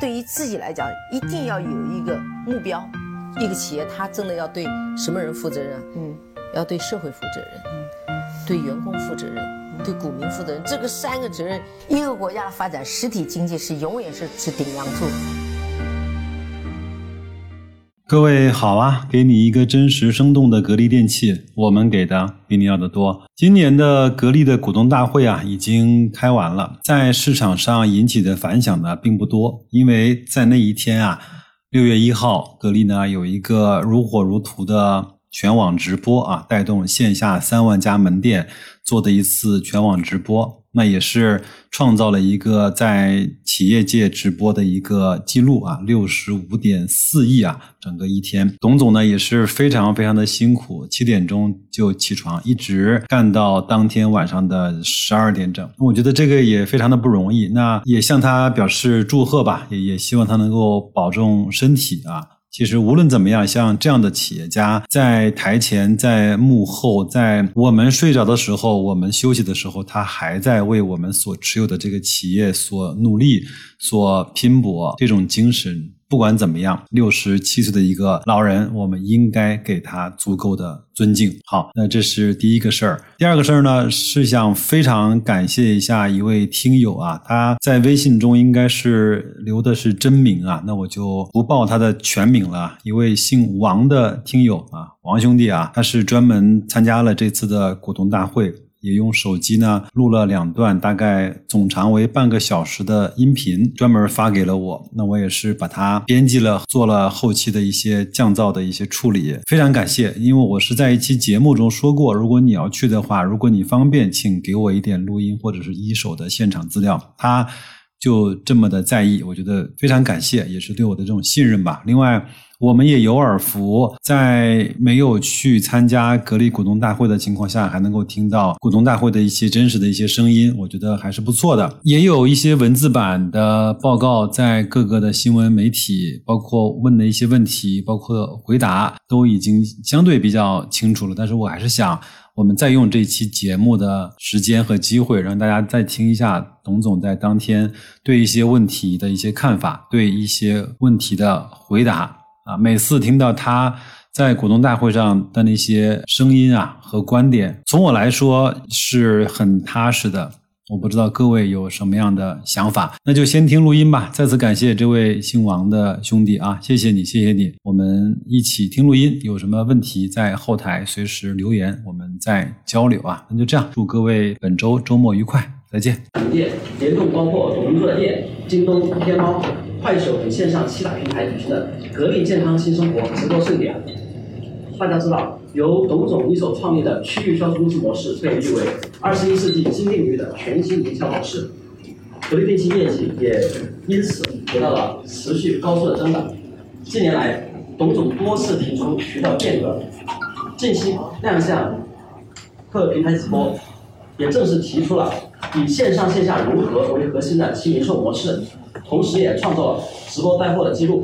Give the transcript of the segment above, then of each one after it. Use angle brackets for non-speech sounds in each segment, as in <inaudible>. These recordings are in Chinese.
对于自己来讲，一定要有一个目标。一个企业，它真的要对什么人负责任？嗯，要对社会负责任，嗯，对员工负责任，对股民负责任。这个三个责任，一个国家的发展，实体经济是永远是是顶梁柱。各位好啊，给你一个真实生动的格力电器，我们给的比你要的多。今年的格力的股东大会啊，已经开完了，在市场上引起的反响呢并不多，因为在那一天啊。六月一号，格力呢有一个如火如荼的全网直播啊，带动线下三万家门店做的一次全网直播。那也是创造了一个在企业界直播的一个记录啊，六十五点四亿啊，整个一天，董总呢也是非常非常的辛苦，七点钟就起床，一直干到当天晚上的十二点整。我觉得这个也非常的不容易，那也向他表示祝贺吧，也也希望他能够保重身体啊。其实无论怎么样，像这样的企业家，在台前、在幕后，在我们睡着的时候、我们休息的时候，他还在为我们所持有的这个企业所努力、所拼搏，这种精神。不管怎么样，六十七岁的一个老人，我们应该给他足够的尊敬。好，那这是第一个事儿。第二个事儿呢，是想非常感谢一下一位听友啊，他在微信中应该是留的是真名啊，那我就不报他的全名了。一位姓王的听友啊，王兄弟啊，他是专门参加了这次的股东大会。也用手机呢录了两段，大概总长为半个小时的音频，专门发给了我。那我也是把它编辑了，做了后期的一些降噪的一些处理。非常感谢，因为我是在一期节目中说过，如果你要去的话，如果你方便，请给我一点录音或者是一手的现场资料。他就这么的在意，我觉得非常感谢，也是对我的这种信任吧。另外。我们也有耳福，在没有去参加格力股东大会的情况下，还能够听到股东大会的一些真实的一些声音，我觉得还是不错的。也有一些文字版的报告在各个的新闻媒体，包括问的一些问题，包括回答，都已经相对比较清楚了。但是我还是想，我们再用这期节目的时间和机会，让大家再听一下董总在当天对一些问题的一些看法，对一些问题的回答。啊，每次听到他在股东大会上的那些声音啊和观点，从我来说是很踏实的。我不知道各位有什么样的想法，那就先听录音吧。再次感谢这位姓王的兄弟啊，谢谢你，谢谢你。我们一起听录音，有什么问题在后台随时留言，我们再交流啊。那就这样，祝各位本周周末愉快，再见。店联动包括我们热店、京东、天猫。快手等线上七大平台举行的“格力健康新生活”直播盛典。大家知道，由董总一手创立的区域销售公司模式被誉为二十一世纪新领域的全新营销模式。格力电器业绩也因此得到了持续高速的增长。近年来，董总多次提出渠道变革，近期亮相各平台直播，也正式提出了以线上线下融合为核心的新零售模式。同时也创造了直播带货的记录，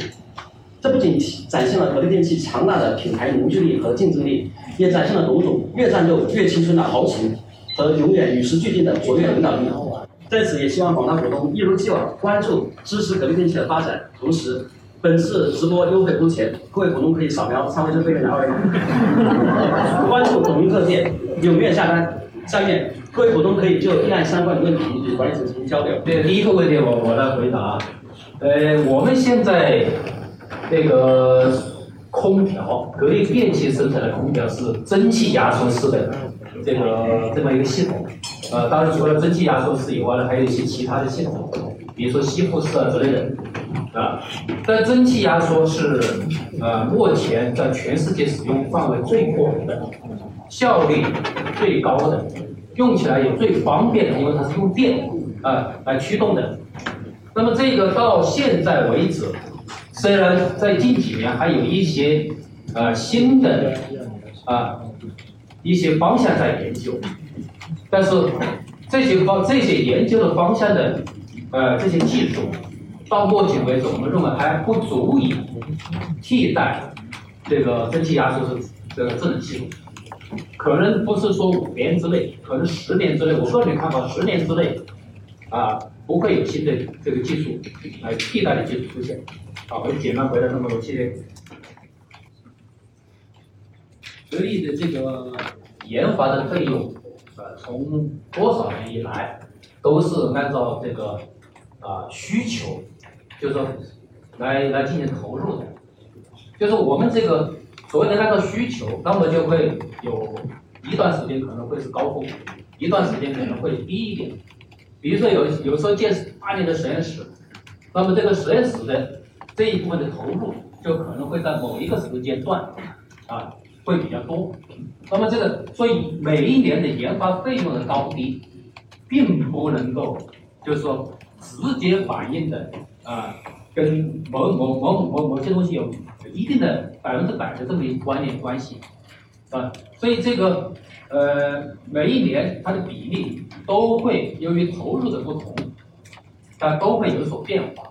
这不仅展现了格力电器强大的品牌凝聚力和竞争力，也展现了董总越战斗越青春的豪情和永远与时俱进的卓越领导力。在此，也希望广大股东一如既往关注支持格力电器的发展。同时，本次直播优惠不前，各位股东可以扫描参会证背面的二维码，关注抖音热店，踊跃下单。下面各位股东可以就议案相关的问题与管理层进行交流。对，第一个问题我我来回答。呃，我们现在这个空调，格力电器生产的空调是蒸汽压缩式的这个这么一个系统。呃，当然除了蒸汽压缩式以外呢，还有一些其他的系统，比如说吸附式啊之类的。啊，但蒸汽压缩是呃目前在全世界使用范围最广的。效率最高的，用起来也最方便的，因为它是用电啊来驱动的。那么这个到现在为止，虽然在近几年还有一些呃新的啊一些方向在研究，但是这些方这些研究的方向的呃这些技术，到目前为止，我们认为还不足以替代这个蒸汽压缩式这个智能系统。可能不是说五年之内，可能十年之内。我个人看法，十年之内，啊，不会有新的这个技术来替代的技术出现。好，我就简单回答这么多，谢谢。格力的这个研发的费用，呃，从多少年以来都是按照这个啊需求，就是说来来进行投入的。就是我们这个所谓的按照需求，那么就会有一段时间可能会是高峰，一段时间可能会低一点。比如说有有时候建大量的实验室，那么这个实验室的这一部分的投入就可能会在某一个时间段啊会比较多。那么这个所以每一年的研发费用的高低，并不能够就是说直接反映的啊跟某某某某某些东西有。一定的百分之百的这么一个关联关系，啊，所以这个呃每一年它的比例都会由于投入的不同，它都会有所变化，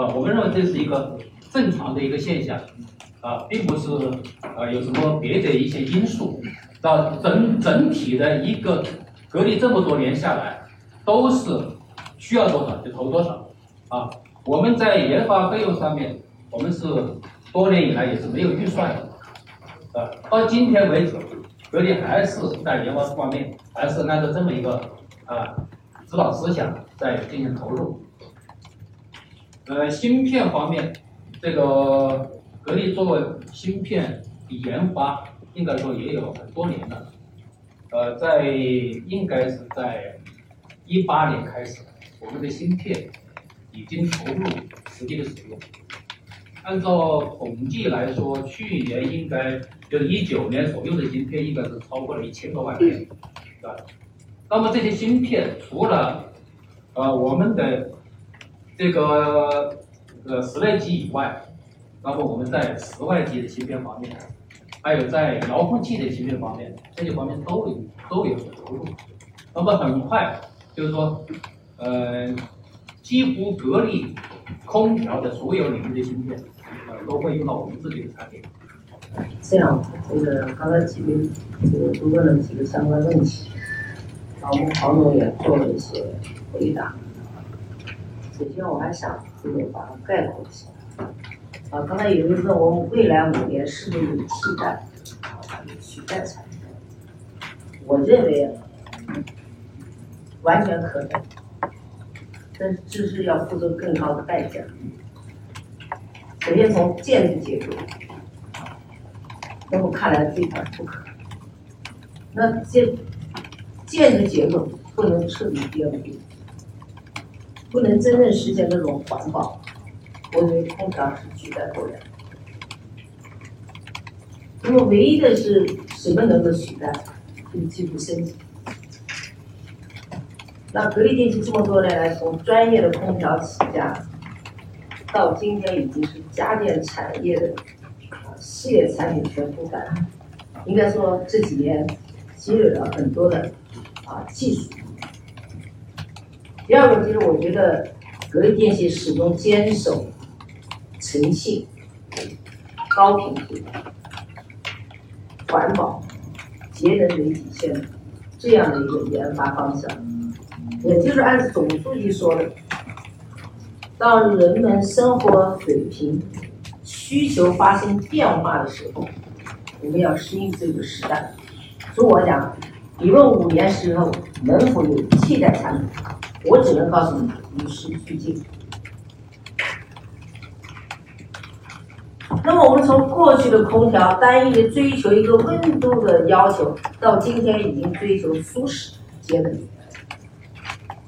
啊，我们认为这是一个正常的一个现象，啊，并不是啊有什么别的一些因素，啊整整体的一个格力这么多年下来，都是需要多少就投多少，啊，我们在研发费用上面，我们是。多年以来也是没有预算的，呃，到今天为止，格力还是在研发方面还是按照这么一个啊指导思想在进行投入。呃，芯片方面，这个格力做芯片研发，应该说也有很多年了，呃，在应该是在一八年开始，我们的芯片已经投入实际的使用。按照统计来说，去年应该就是一九年左右的芯片，应该是超过了一千多万片，是吧？那么这些芯片除了呃我们的这个呃室内机以外，那么我们在室外机的芯片方面，还有在遥控器的芯片方面，这些方面都有都有所投入。那么很快就是说，呃，几乎格力空调的所有领域的芯片。都会用到我们自己的产品。这样，这个刚才几位这个都问了几个相关问题，然后我们黄总也做了一些回答。首先，我还想这个把它概括一下。啊，刚才有人问我们未来五年是不是有替代啊，取代产品？我认为完全可能，但是这是要付出更高的代价。首先从建筑结构，那么看来这一块不可能。那建建筑结构不能彻底颠覆，不能真正实现那种环保，我认为空调是取代不了。那么唯一的是什么能够取代？就是技术升级。那格力电器这么多年来，从专业的空调起家。到今天已经是家电产业的啊系列产品全覆盖，应该说这几年积累了很多的啊技术。第二个就是我觉得格力电器始终坚守诚信、高品质、环保、节能为底线这样的一个研发方向，也就是按总书记说的。当人们生活水平需求发生变化的时候，我们要适应这个时代。所以我讲，你问五年时候能否有替代产品，我只能告诉你与时俱进。那么我们从过去的空调单一的追求一个温度的要求，到今天已经追求舒适节能。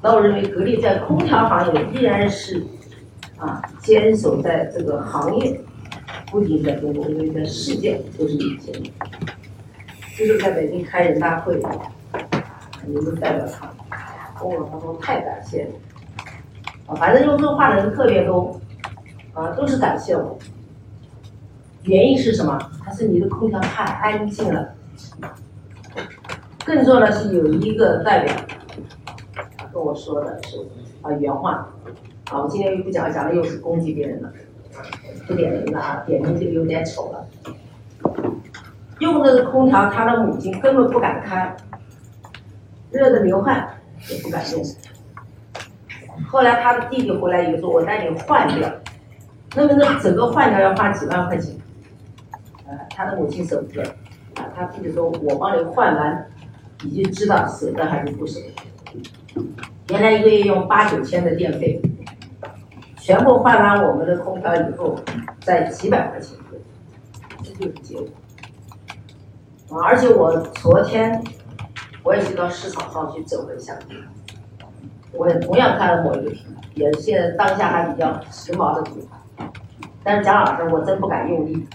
那我认为格力在空调行业依然是。啊，坚守在这个行业，不仅在中国，因为在世界都是领先的。就是在北京开人大会，有个代表他，跟我他说太感谢了，啊，反正用这话的人特别多，啊，都是感谢我。原因是什么？还是你的空调太安静了。更重要的是有一个代表，跟我说的是啊原话。好，我今天又不讲，讲了又是攻击别人的，不点名了啊，点名就有点丑了。用这个空调，他的母亲根本不敢开，热的流汗也不敢用。后来他的弟弟回来以后说，我带你换掉，那么那整个换掉要花几万块钱，呃，他的母亲舍不得，啊，他弟弟说，我帮你换完，你就知道舍得还是不舍得。原来一个月用八九千的电费，全部换完我们的空调以后，在几百块钱，这就是结果。啊，而且我昨天我也去到市场上去走了一下，我也同样看了某一个品牌，也是现在当下还比较时髦的品牌，但是蒋老师我真不敢用力，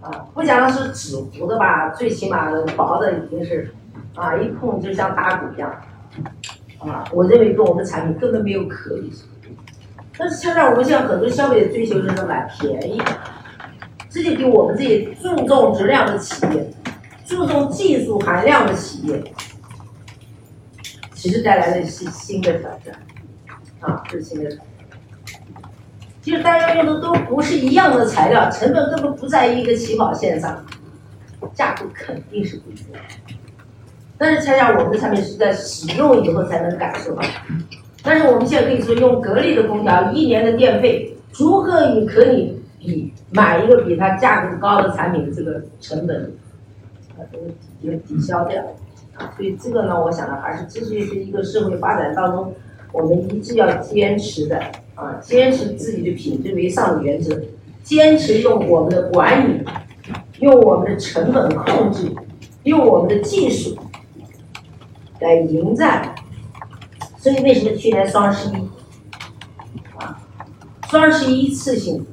啊，不讲是纸糊的吧，最起码薄的已经是，啊，一碰就像打鼓一样，啊，我认为跟我们产品根本没有可比性，但是现在我们现在很多消费者追求就是买便宜。这就给我们这些注重质量的企业、注重技术含量的企业，其实带来的是新的挑战，啊，这是新的挑战。其实大家用的都不是一样的材料，成本根本不在一个起跑线上，价格肯定是不一样。但是恰恰我们的产品是在使用以后才能感受到。但是我们现在可以说，用格力的空调，一年的电费足够你可以。比买一个比它价格高的产品的，这个成本啊都也抵消掉，所以这个呢，我想呢，还是这是一个社会发展当中，我们一直要坚持的啊，坚持自己的品质为上的原则，坚持用我们的管理，用我们的成本控制，用我们的技术来迎战。所以为什么去年双十一啊，双十一一次性。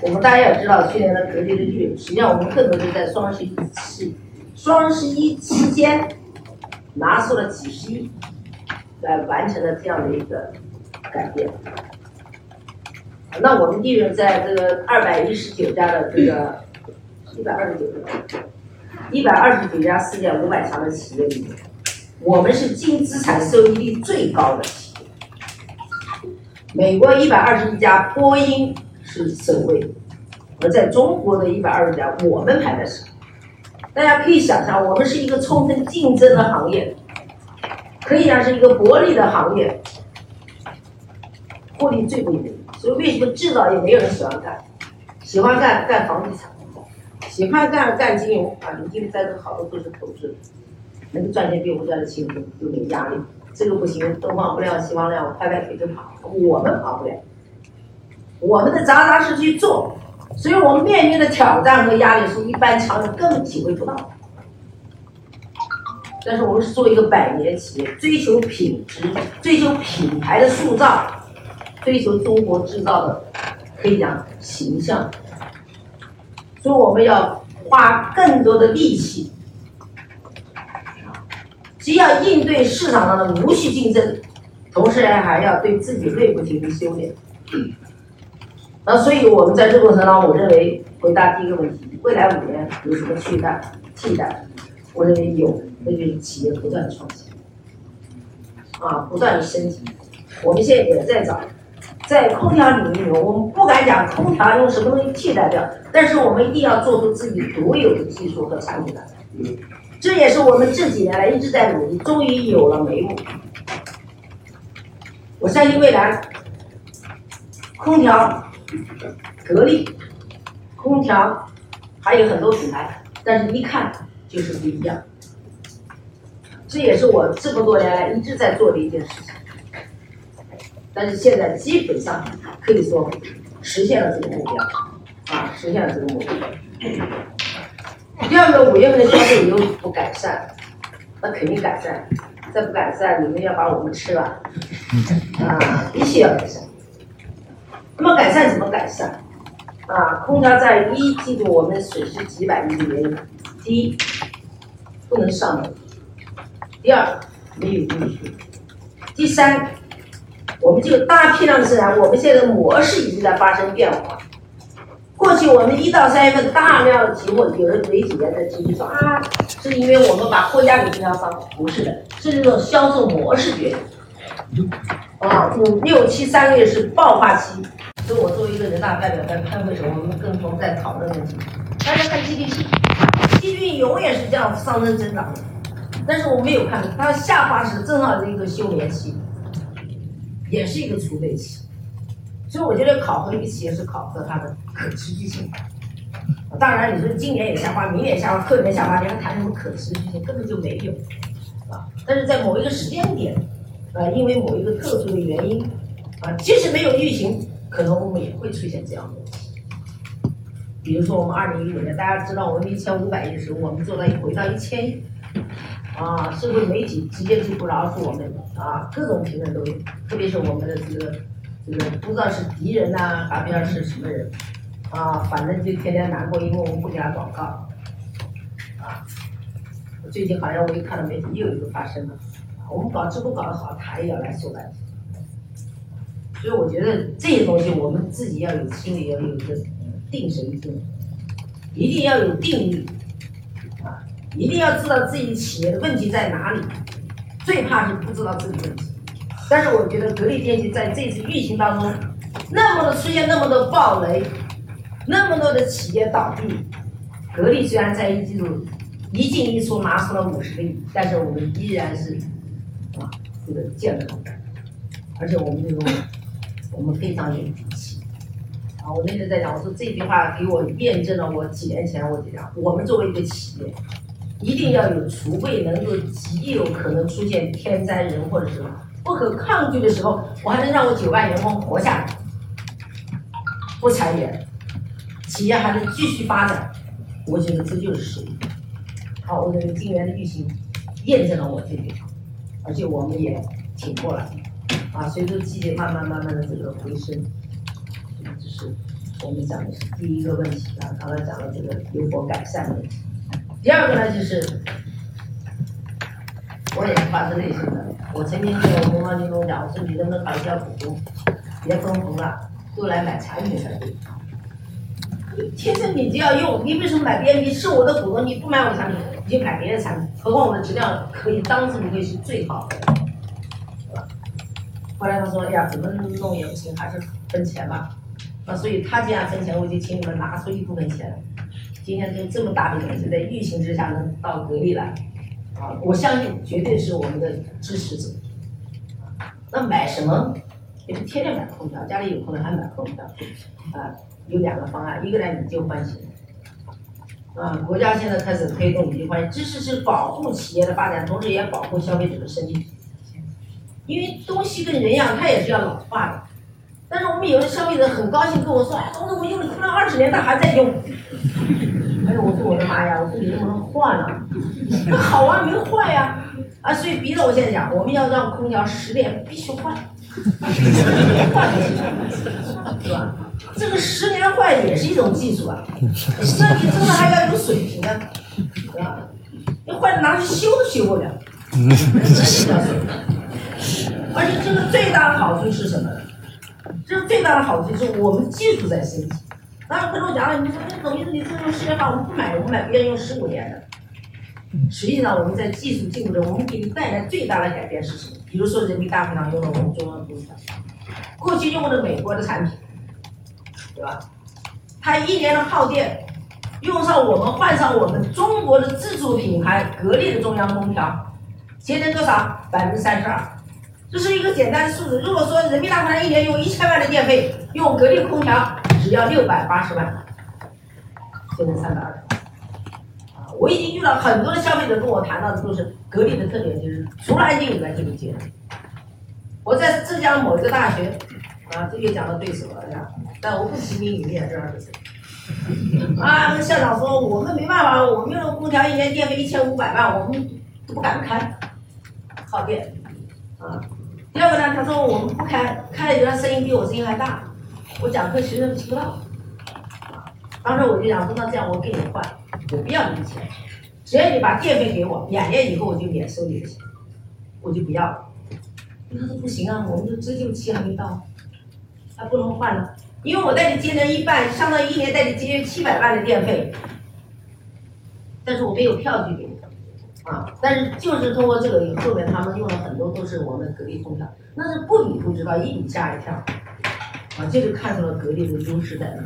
我们大家要知道，去年的格力的剧，实际上我们更多是在双十一期、双十一期间拿出了几十亿，来完成了这样的一个改变。那我们利润在这个二百一十九家的这个一百二十九个、一百二十九家世界五百强的企业里面，我们是净资产收益率最高的企业。美国一百二十一家，波音。是首位，而在中国的一百二十家，我们排在首。大家可以想象，我们是一个充分竞争的行业，可以讲是一个薄利的行业，获利最不容易。所以为什么制造业没有人喜欢干？喜欢干干房地产，喜欢干干金融啊！你金融在这好多都是投资，能够赚钱比我们赚的轻松，又没压力。这个不行，东方不亮西方亮，我拍拍腿就跑，我们跑不了。我们的扎扎实实去做，所以我们面临的挑战和压力是一般常人根本体会不到。但是我们是做一个百年企业，追求品质，追求品牌的塑造，追求中国制造的，可以讲形象。所以我们要花更多的力气，既要应对市场上的无序竞争，同时呢还要对自己内部进行修炼。那所以，我们在这过程当中，我认为回答第一个问题：未来五年有什么替代？替代？我认为有，那就是企业不断的创新，啊，不断的升级。我们现在也在找，在空调领域里，我们不敢讲空调用什么东西替代掉，但是我们一定要做出自己独有的技术和产品来。这也是我们这几年来一直在努力，终于有了眉目。我相信未来空调。格力空调还有很多品牌，但是一看就是不一样。这也是我这么多年来一直在做的一件事情。但是现在基本上可以说实现了这个目标，啊，实现了这个目标。第二个，五月份的消费有不改善，那肯定改善。再不改善，你们要把我们吃了，啊，必须要改善。那么改善怎么改善？啊，空调在一季度我们损失几百亿的原因，第一，不能上门；第二，没有运输；第三，我们这个大批量的生产，我们现在的模式已经在发生变化。我们一到三月份大量的提货，有人媒体也在提议说啊，是因为我们把货架给经销商，不是的，是这种销售模式决定。啊，五六七三个月是爆发期。所以我作为一个人大代表在开会时候，我们共同在讨论问题。大家看 GDP，GDP 永远是这样上升增长的，但是我没有看到它下滑时正好是一个休眠期。也是一个储备期。所以我觉得考核一个企业是考核它的可持续性。当然，你说今年也下滑，明年下滑，后年下滑，你还谈什么可持续性？根本就没有啊！但是在某一个时间点，呃，因为某一个特殊的原因，啊，即使没有预行，可能我们也会出现这样的问题。比如说，我们二零一五年，大家知道我们一千五百亿的时候，我们做到回到一千亿，啊，社会媒体直接就不饶恕我们，啊，各种评论都有，特别是我们的这个这个不知道是敌人呐、还不知道是什么人，啊，反正就天天难过，因为我们不给他广告，啊，最近好像我又看到媒体又有一个发生了，我们搞直播搞得好，他也要来说半天。所以我觉得这些东西我们自己要有心里要有一个定神经，一定要有定力，啊，一定要知道自己企业的问题在哪里。最怕是不知道自己问题。但是我觉得格力电器在这次疫情当中，那么的出现那么多暴雷，那么多的企业倒闭，格力虽然在一季度一进一出拿出了五十个亿，但是我们依然是啊这个健康的，而且我们这种 <laughs> 我们非常有底气。啊，我那天在讲，我说这句话给我验证了我几年前我就讲，我们作为一个企业，一定要有储备，能够极有可能出现天灾人祸的时候，不可抗拒的时候，我还能让我九万员工活下来，不裁员，企业还能继续发展，我觉得这就是实力。好，我认为今年的疫情验证了我这句话，而且我们也挺过来，啊，随着季节慢慢慢慢的这个回升。这是我们讲的是第一个问题啊，刚才讲了这个有所改善的问题。第二个呢，就是我也是发自内心的，我曾经跟我们方京东讲，我说你能不能考虑叫股东，别分红了，都来买产品才对。天生你就要用，你为什么买别人？你是我的股东，你不买我产品，你就买别的产品，何况我的质量可以当之无愧是最好的，后来他说，哎呀，怎么弄也不行，还是分钱吧。啊，所以他既然分钱，我就请你们拿出一部分钱。今天就这么大的东西，在疫情之下能到格力来，我相信绝对是我们的支持者。那买什么？也不天天买空调，家里有空调还买空调。啊，有两个方案，一个呢以旧换新。啊，国家现在开始推动以旧换新，支持是保护企业的发展，同时也保护消费者的生计。因为东西跟人一样，它也是要老化的。但是我们有的消费者很高兴跟我说：“哎，董事我用了可能二十年，他还在用。<laughs> ”哎呦，我说我的妈呀！我说你能不能换了？那 <laughs> 好啊，没坏呀。啊，所以逼着我现在讲，我们要让空调十年必须换，换就行，是吧？这个十年换也是一种技术啊，<laughs> 那你真的还要有水平啊，是吧？你换拿去修都修不了。而且这个最大的好处是什么呢？这个最大的好处就是我们技术在升级。当然，跟我讲了，你说那董事你这用十年换，我们不买，我们买别人用十五年的。实际上，我们在技术进步中，我们给你带来最大的改变是什么？比如说，人民大会堂用了我们中央空调，过去用的美国的产品，对吧？它一年的耗电，用上我们换上我们中国的自主品牌格力的中央空调，节能多少？百分之三十二。这是一个简单的数字。如果说人民大会堂一年用一千万的电费，用格力空调只要六百八十万，节能三百二十。我已经遇到很多的消费者跟我谈到的都是格力的特点，就是除了安静以外就是节能。我在浙江某一个大学，啊，这就讲到对手了呀，但我不提名里面这样的人。啊，校长说我们没办法，我们用空调一年电费一千五百万，我们都不敢开，耗电。啊，第二个呢，他说我们不开，开了以后他声音比我声音还大，我讲课学生听不到。当时我就想说，那这样我给你换，我不要你的钱，只要你把电费给我，两年以后我就免收你的钱，我就不要了。他说不行啊，我们的折旧期还没到，还不能换呢，因为我带你节能一半，相当于一年带你节约七百万的电费，但是我没有票据给你。啊，但是就是通过这个，后面他们用了很多都是我们格力空调，那是不理不知道，一比吓一跳，啊，这就看出了格力的优势在哪，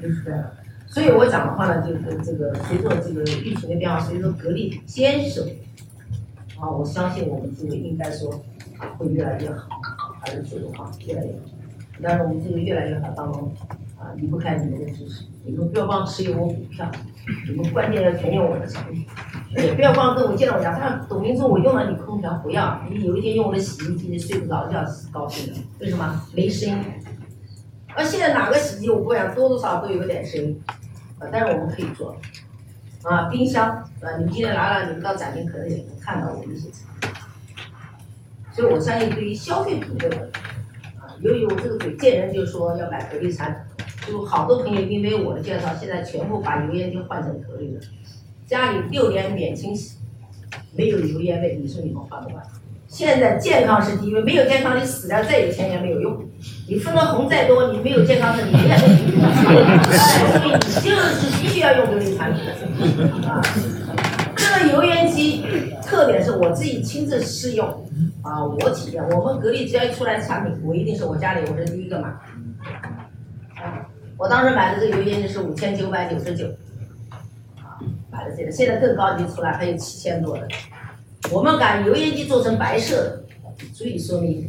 优势在哪。所以我讲的话呢，就是这个随着这个疫情的变化，随着格力坚守，啊，我相信我们这个应该说会越来越好。还是做的话越来越好。但是我们这个越来越好当中，啊，离不开你们的支持。你们不要光持有我股票，你们关键要全用我的产品。也不要光跟我见到我家，他董明说我用了你空调，不要，你有一天用我的洗衣机，你睡不着觉，高兴的。为什么？没声音。而现在哪个洗衣机我不讲，多多少少都有点声音，啊，但是我们可以做。啊，冰箱，啊，你们今天来了，你们到展厅可能也能看到我们一些产品。所以我相信对于消费品这个，啊，由于我这个嘴见人就说要买格力产品，就好多朋友因为我的介绍，现在全部把油烟机换成格力的。家里六年免清洗，没有油烟味，你说你们换不换？现在健康是第一位，没有健康你死掉再有钱也没有用。你分的红再多，你没有健康是你也没用。所以你就是必须要用格力产品啊。这个油烟机特点是我自己亲自试用啊，我体验。我们格力只要一出来产品，我一定是我家里我是第一个买。啊，我当时买的这个油烟机是五千九百九十九。买的这个，现在更高级出来，还有七千多的。我们把油烟机做成白色的，足以说明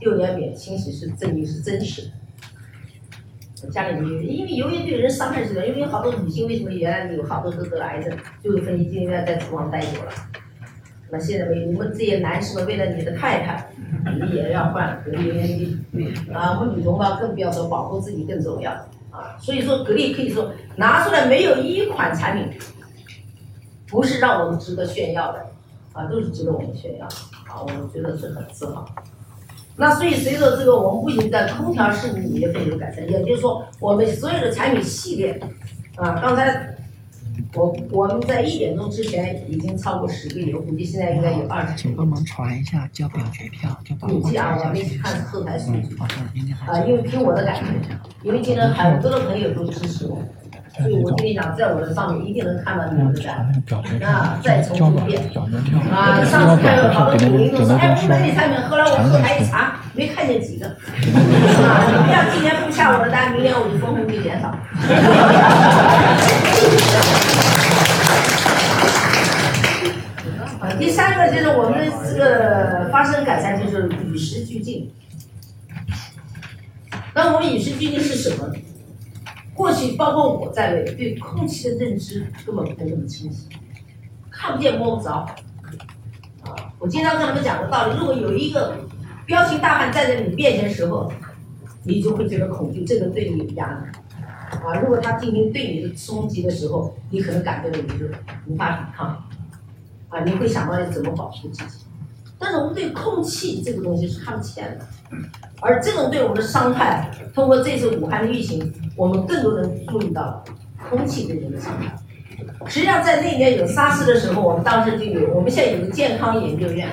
六年免清洗是证明是真实的。家里面，因为油烟对人伤害是的，因为好多女性为什么原来有好多都得癌症，就是分析今天在厨房待久了。那现在没，你们这些男士们为了你的太太，你也要换格力油烟机啊。我们女同胞更不要说，保护自己更重要。啊，所以说格力可以说拿出来没有一款产品不是让我们值得炫耀的，啊，都是值得我们炫耀的，啊，我觉得是很自豪。那所以随着这个，我们不仅在空调市里也会有改善，也就是说我们所有的产品系列，啊，刚才。我我们在一点钟之前已经超过十个亿，我估计现在应该有二十。请帮忙传一下交表决票，就把估计啊，我没看后台数据。啊，因为凭我的感觉，因为今天很多的朋友都支持我，所以我跟你讲，在我的上面一定能看到你们的赞。啊，再重复一遍。啊，上次看到好多抖音都说，哎，我买你产品，后来我后台一查，没看见几个。<laughs> 啊，你们要今年不下我的单，明年我就分红就减少。<laughs> 第三个就是我们这个发生改善，就是与时俱进。那我们与时俱进是什么？过去包括我在内，对空气的认知根本不那么清晰，看不见摸不着。啊，我经常跟他们讲个道理：如果有一个彪形大汉站在你面前的时候，你就会觉得恐惧，这个对你有压力。啊，如果他进行对你的冲击的时候，你可能感觉到你就无法抵抗。啊，你会想到要怎么保护自己，但是我们对空气这个东西是看不见的，而这种对我们的伤害，通过这次武汉的疫情，我们更多人注意到了空气对人的伤害。实际上，在那年有沙士的时候，我们当时就有，我们现在有个健康研究院，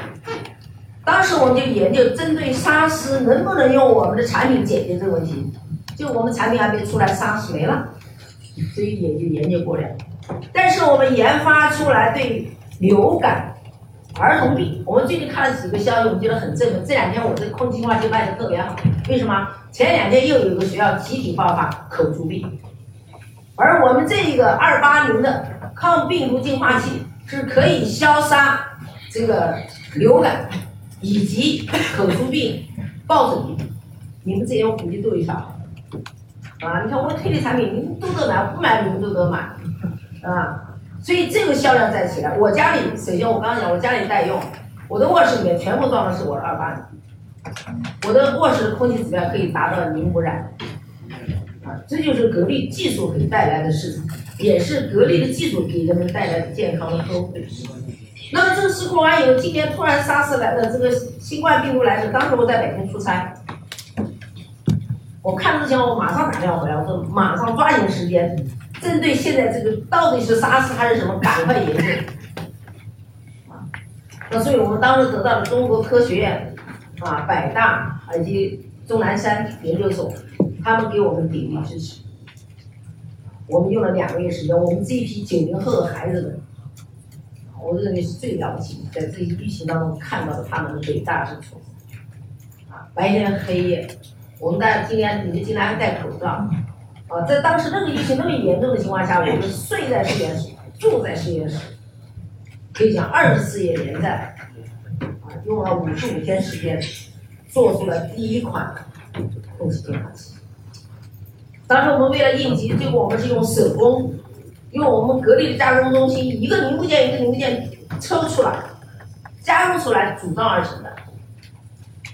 当时我们就研究针对沙士能不能用我们的产品解决这个问题，就我们产品还没出来，沙士没了，所以也就研究过了，但是我们研发出来对。流感、儿童病，我们最近看了几个消息，我觉得很振奋。这两天我这空气净化器卖的特别好，为什么？前两天又有个学校集体爆发口足病，而我们这个二八零的抗病毒净化器是可以消杀这个流感以及口足病、疱疹病。你们这些我估计都有效。啊，<laughs> 你看我推的产品，你们都得买，不买你们都得买，啊。所以这个销量再起来，我家里首先我刚刚讲，我家里代用，我的卧室里面全部装的是我的二八的，我的卧室的空气质量可以达到零污染，啊，这就是格力技术给带来的市场，也是格力的技术给人们带来的健康的呵护。那么这个事故完以后，今年突然沙士来了，这个新冠病毒来了，当时我在北京出差，我看之前我马上打电话回来，我说马上抓紧时间。针对现在这个到底是沙士还是什么，赶快研究。啊，那所以我们当时得到了中国科学院、啊百大以及钟南山研究所，他们给我们鼎力支持。我们用了两个月时间，我们这一批九零后的孩子们，我认为是最了不起，在这一疫情当中看到了他们的伟大之处。啊，白天黑夜，我们大家今天你们进来还戴口罩。啊，在当时那个疫情那么严重的情况下，我们睡在实验室，住在实验室，可以讲二十四夜连载，啊，用了五十五天时间，做出了第一款空气净化器。当时我们为了应急，结果我们是用手工，用我们格力的加工中心一个零部件一个零部件抽出来，加工出来组装而成的。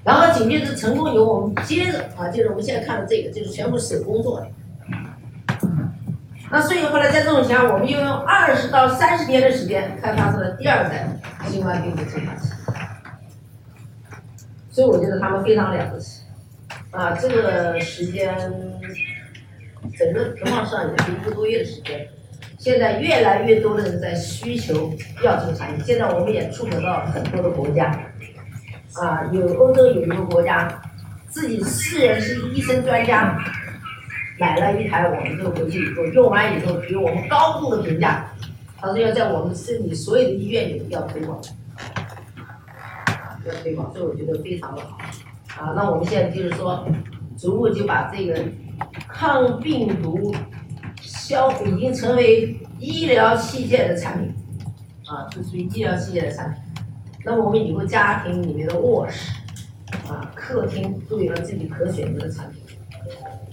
然后紧接着成功以后，我们接着啊，就是我们现在看的这个，就是全部手工做的。那所以后来在这种情况下，我们又用二十到三十天的时间开发出了第二代新冠病毒净化器。所以我觉得他们非常了不起，啊，这个时间，整个情况上也是一个多月的时间。现在越来越多的人在需求要这个产品，现在我们也触碰到很多的国家，啊，有欧洲有一个国家，自己私人是医生专家，买了一台我们这个回去以后，用完以后给我们高度的评价，他说要在我们市里所有的医院里要推广。要推广，所以我觉得非常的好。啊，那我们现在就是说，逐步就把这个抗病毒消已经成为医疗器械的产品，啊，是属于医疗器械的产品。那么我们以后家庭里面的卧室，啊，客厅都有了自己可选择的产品，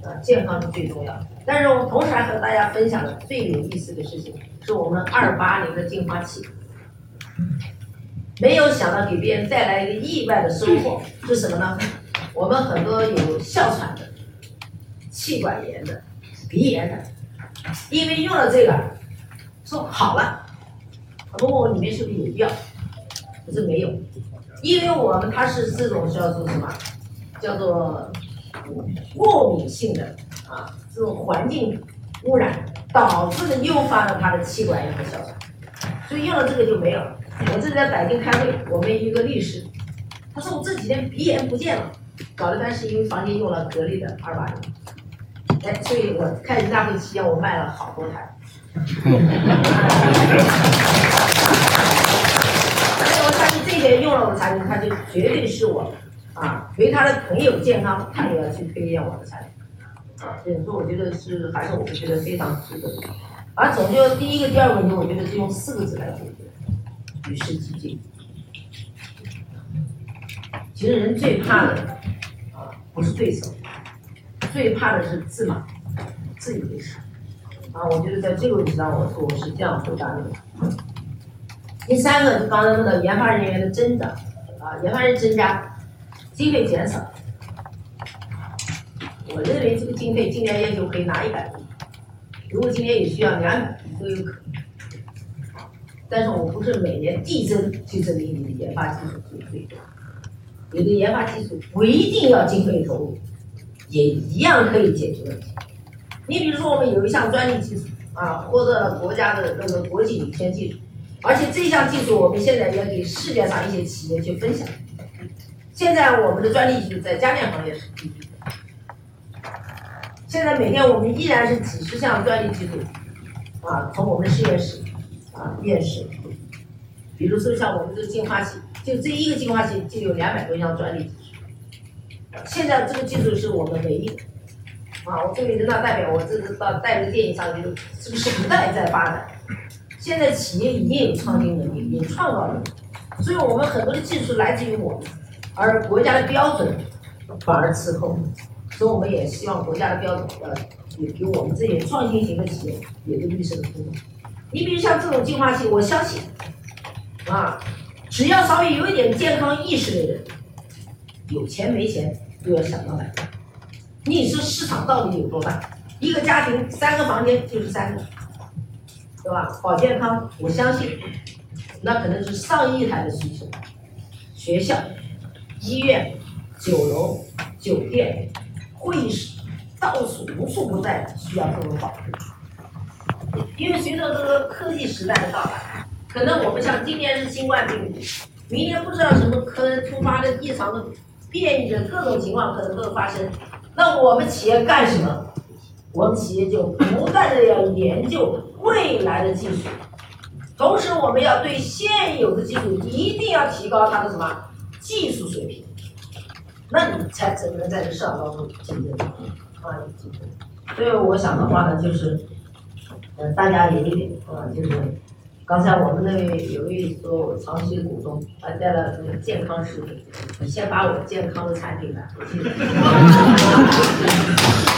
啊，健康是最重要的。但是我们同时还和大家分享的最有意思的事情，是我们二八零的净化器。没有想到给别人带来一个意外的收获是什么呢？我们很多有哮喘的、气管炎的、鼻炎的，因为用了这个，说好了，他们问我里面是不是有药，我说没有，因为我们它是这种叫做什么，叫做过敏性的啊，这种环境污染导致的诱发了他的气管炎和哮喘，所以用了这个就没有了。我正在北京开会，我们一个律师，他说我这几天鼻炎不见了，搞了半是因为房间用了格力的二八零，哎，所以我开人大会期间我卖了好多台。<laughs> 所以我相信这些用了我的产品，他就绝对是我啊，为他的朋友健康，他也要去推荐我的产品。啊，所以说我觉得是还是我们觉得非常值得。而总结第一个、第二个问题，我觉得是用四个字来解决。与时俱进。其实人最怕的啊，不是对手，最怕的是自满、自以为是。啊，我觉得在这个问题上，我我是这样回答的。第三个，就刚才说的研发人员的增长，啊，研发人增加，经费减少。我认为这个经费今年也就可以拿一百亿，如果今年有需要两百亿都有可能。但是我不是每年递增去证明你的研发技术最最多，有的研发技术不一定要经费投入，也一样可以解决问题。你比如说我们有一项专利技术啊，获得了国家的那个国际领先技术，而且这项技术我们现在也给世界上一些企业去分享。现在我们的专利技术在家电行业是第一，现在每天我们依然是几十项专利技术啊，从我们实验室。啊，面试，比如说像我们这个净化器，就这一个净化器就有两百多项专利技术。现在这个技术是我们唯一的。啊，我作为人大代表，我这是到带个建议上去，这个时代在发展，现在企业已经有创新能力，有创造能力，所以我们很多的技术来自于我们，而国家的标准反而滞后，所以我们也希望国家的标准呃，也给我们这些创新型的企业有个绿色的通道。你比如像这种净化器，我相信，啊，只要稍微有一点健康意识的人，有钱没钱都要想到买。你说市场到底有多大？一个家庭三个房间就是三个，对吧？保健康，我相信，那可能是上亿台的需求。学校、医院、酒楼、酒店、会议室，到处无处不在需要这种保护。因为随着这个科技时代的到来，可能我们像今年是新冠病毒，明年不知道什么可能突发的异常的变异的各种情况可能都会发生。那我们企业干什么？我们企业就不断的要研究未来的技术，同时我们要对现有的技术一定要提高它的什么技术水平，那你才才能在这市场当中竞争啊竞争。所以我想的话呢，就是。呃，大家有一点啊，就是刚才我们那位有一说我长期的股东，还带了什么健康食品，你先把我健康的产品买回去。<laughs>